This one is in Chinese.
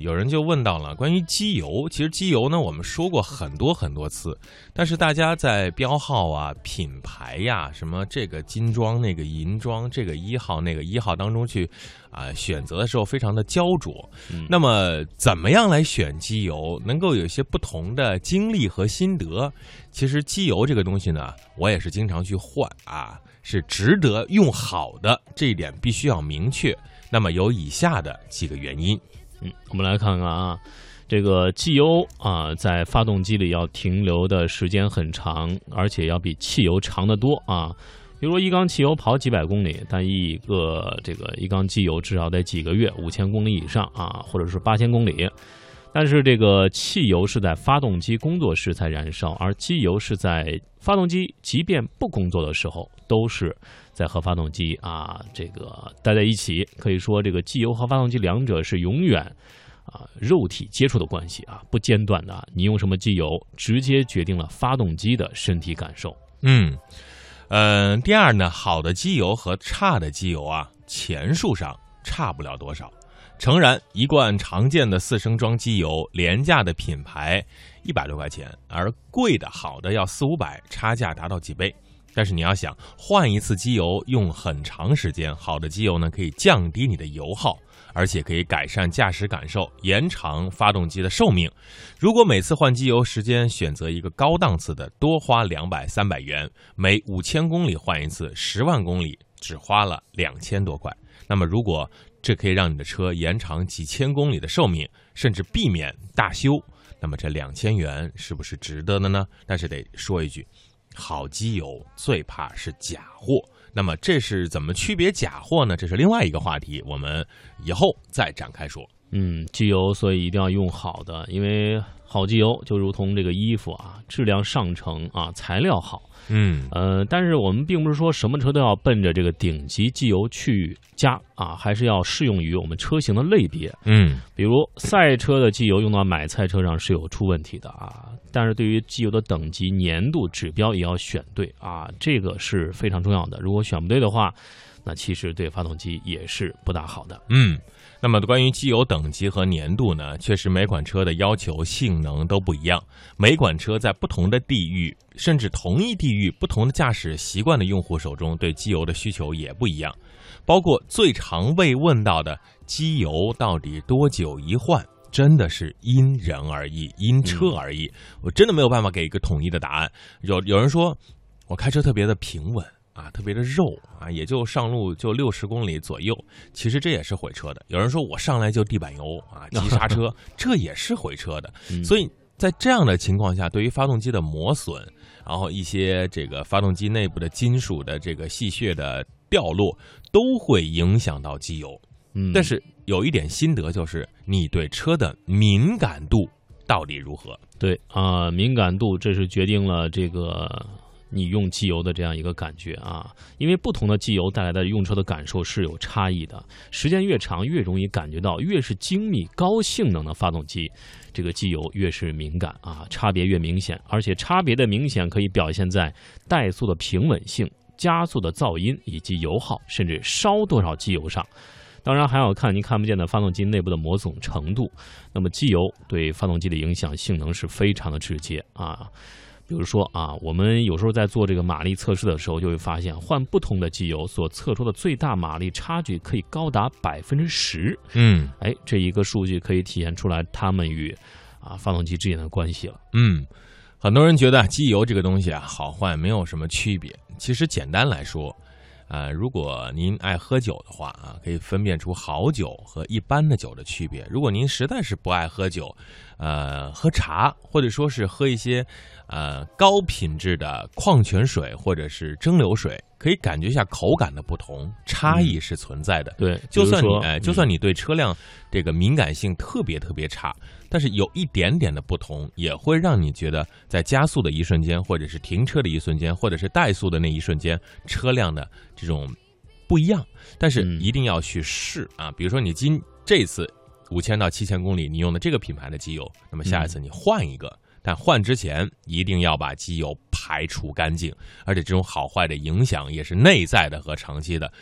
有人就问到了关于机油，其实机油呢，我们说过很多很多次，但是大家在标号啊、品牌呀、什么这个金装、那个银装、这个一号、那个一号当中去啊选择的时候，非常的焦灼。那么，怎么样来选机油，能够有一些不同的经历和心得？其实机油这个东西呢，我也是经常去换啊，是值得用好的，这一点必须要明确。那么有以下的几个原因。嗯，我们来看看啊，这个机油啊，在发动机里要停留的时间很长，而且要比汽油长得多啊。比如说一缸汽油跑几百公里，但一个这个一缸机油至少得几个月，五千公里以上啊，或者是八千公里。但是这个汽油是在发动机工作时才燃烧，而机油是在发动机即便不工作的时候，都是在和发动机啊这个待在一起。可以说，这个机油和发动机两者是永远啊肉体接触的关系啊，不间断的啊。你用什么机油，直接决定了发动机的身体感受。嗯，呃，第二呢，好的机油和差的机油啊，钱数上差不了多少。诚然，一罐常见的四升装机油，廉价的品牌一百多块钱，而贵的好的要四五百，差价达到几倍。但是你要想换一次机油用很长时间，好的机油呢可以降低你的油耗，而且可以改善驾驶感受，延长发动机的寿命。如果每次换机油时间选择一个高档次的，多花两百三百元，每五千公里换一次，十万公里只花了两千多块。那么如果这可以让你的车延长几千公里的寿命，甚至避免大修。那么这两千元是不是值得的呢？但是得说一句，好机油最怕是假货。那么这是怎么区别假货呢？这是另外一个话题，我们以后再展开说。嗯，机油所以一定要用好的，因为好机油就如同这个衣服啊，质量上乘啊，材料好。嗯，呃，但是我们并不是说什么车都要奔着这个顶级机油去加啊，还是要适用于我们车型的类别。嗯，比如赛车的机油用到买菜车上是有出问题的啊。但是对于机油的等级、粘度指标也要选对啊，这个是非常重要的。如果选不对的话，那其实对发动机也是不大好的。嗯。那么，关于机油等级和粘度呢？确实，每款车的要求、性能都不一样。每款车在不同的地域，甚至同一地域、不同的驾驶习惯的用户手中，对机油的需求也不一样。包括最常被问到的机油到底多久一换，真的是因人而异、因车而异。我真的没有办法给一个统一的答案。有有人说，我开车特别的平稳。啊，特别的肉啊，也就上路就六十公里左右，其实这也是毁车的。有人说我上来就地板油啊，急刹车，这也是毁车的。所以在这样的情况下，对于发动机的磨损，然后一些这个发动机内部的金属的这个细屑的掉落，都会影响到机油。嗯，但是有一点心得就是，你对车的敏感度到底如何？对啊，敏感度这是决定了这个。你用机油的这样一个感觉啊，因为不同的机油带来的用车的感受是有差异的，时间越长越容易感觉到，越是精密高性能的发动机，这个机油越是敏感啊，差别越明显，而且差别的明显可以表现在怠速的平稳性、加速的噪音以及油耗，甚至烧多少机油上。当然还要看您看不见的发动机内部的磨损程度。那么机油对发动机的影响性能是非常的直接啊。比如说啊，我们有时候在做这个马力测试的时候，就会发现换不同的机油所测出的最大马力差距可以高达百分之十。嗯，哎，这一个数据可以体现出来它们与啊发动机之间的关系了。嗯，很多人觉得机油这个东西啊好坏没有什么区别，其实简单来说，呃，如果您爱喝酒的话啊，可以分辨出好酒和一般的酒的区别。如果您实在是不爱喝酒，呃，喝茶或者说是喝一些。呃，高品质的矿泉水或者是蒸馏水，可以感觉一下口感的不同，差异是存在的。对，就算你哎，就算你对车辆这个敏感性特别特别差，但是有一点点的不同，也会让你觉得在加速的一瞬间，或者是停车的一瞬间，或者是怠速的那一瞬间，车辆的这种不一样。但是一定要去试啊，比如说你今这次五千到七千公里，你用的这个品牌的机油，那么下一次你换一个。但换之前一定要把机油排除干净，而且这种好坏的影响也是内在的和长期的。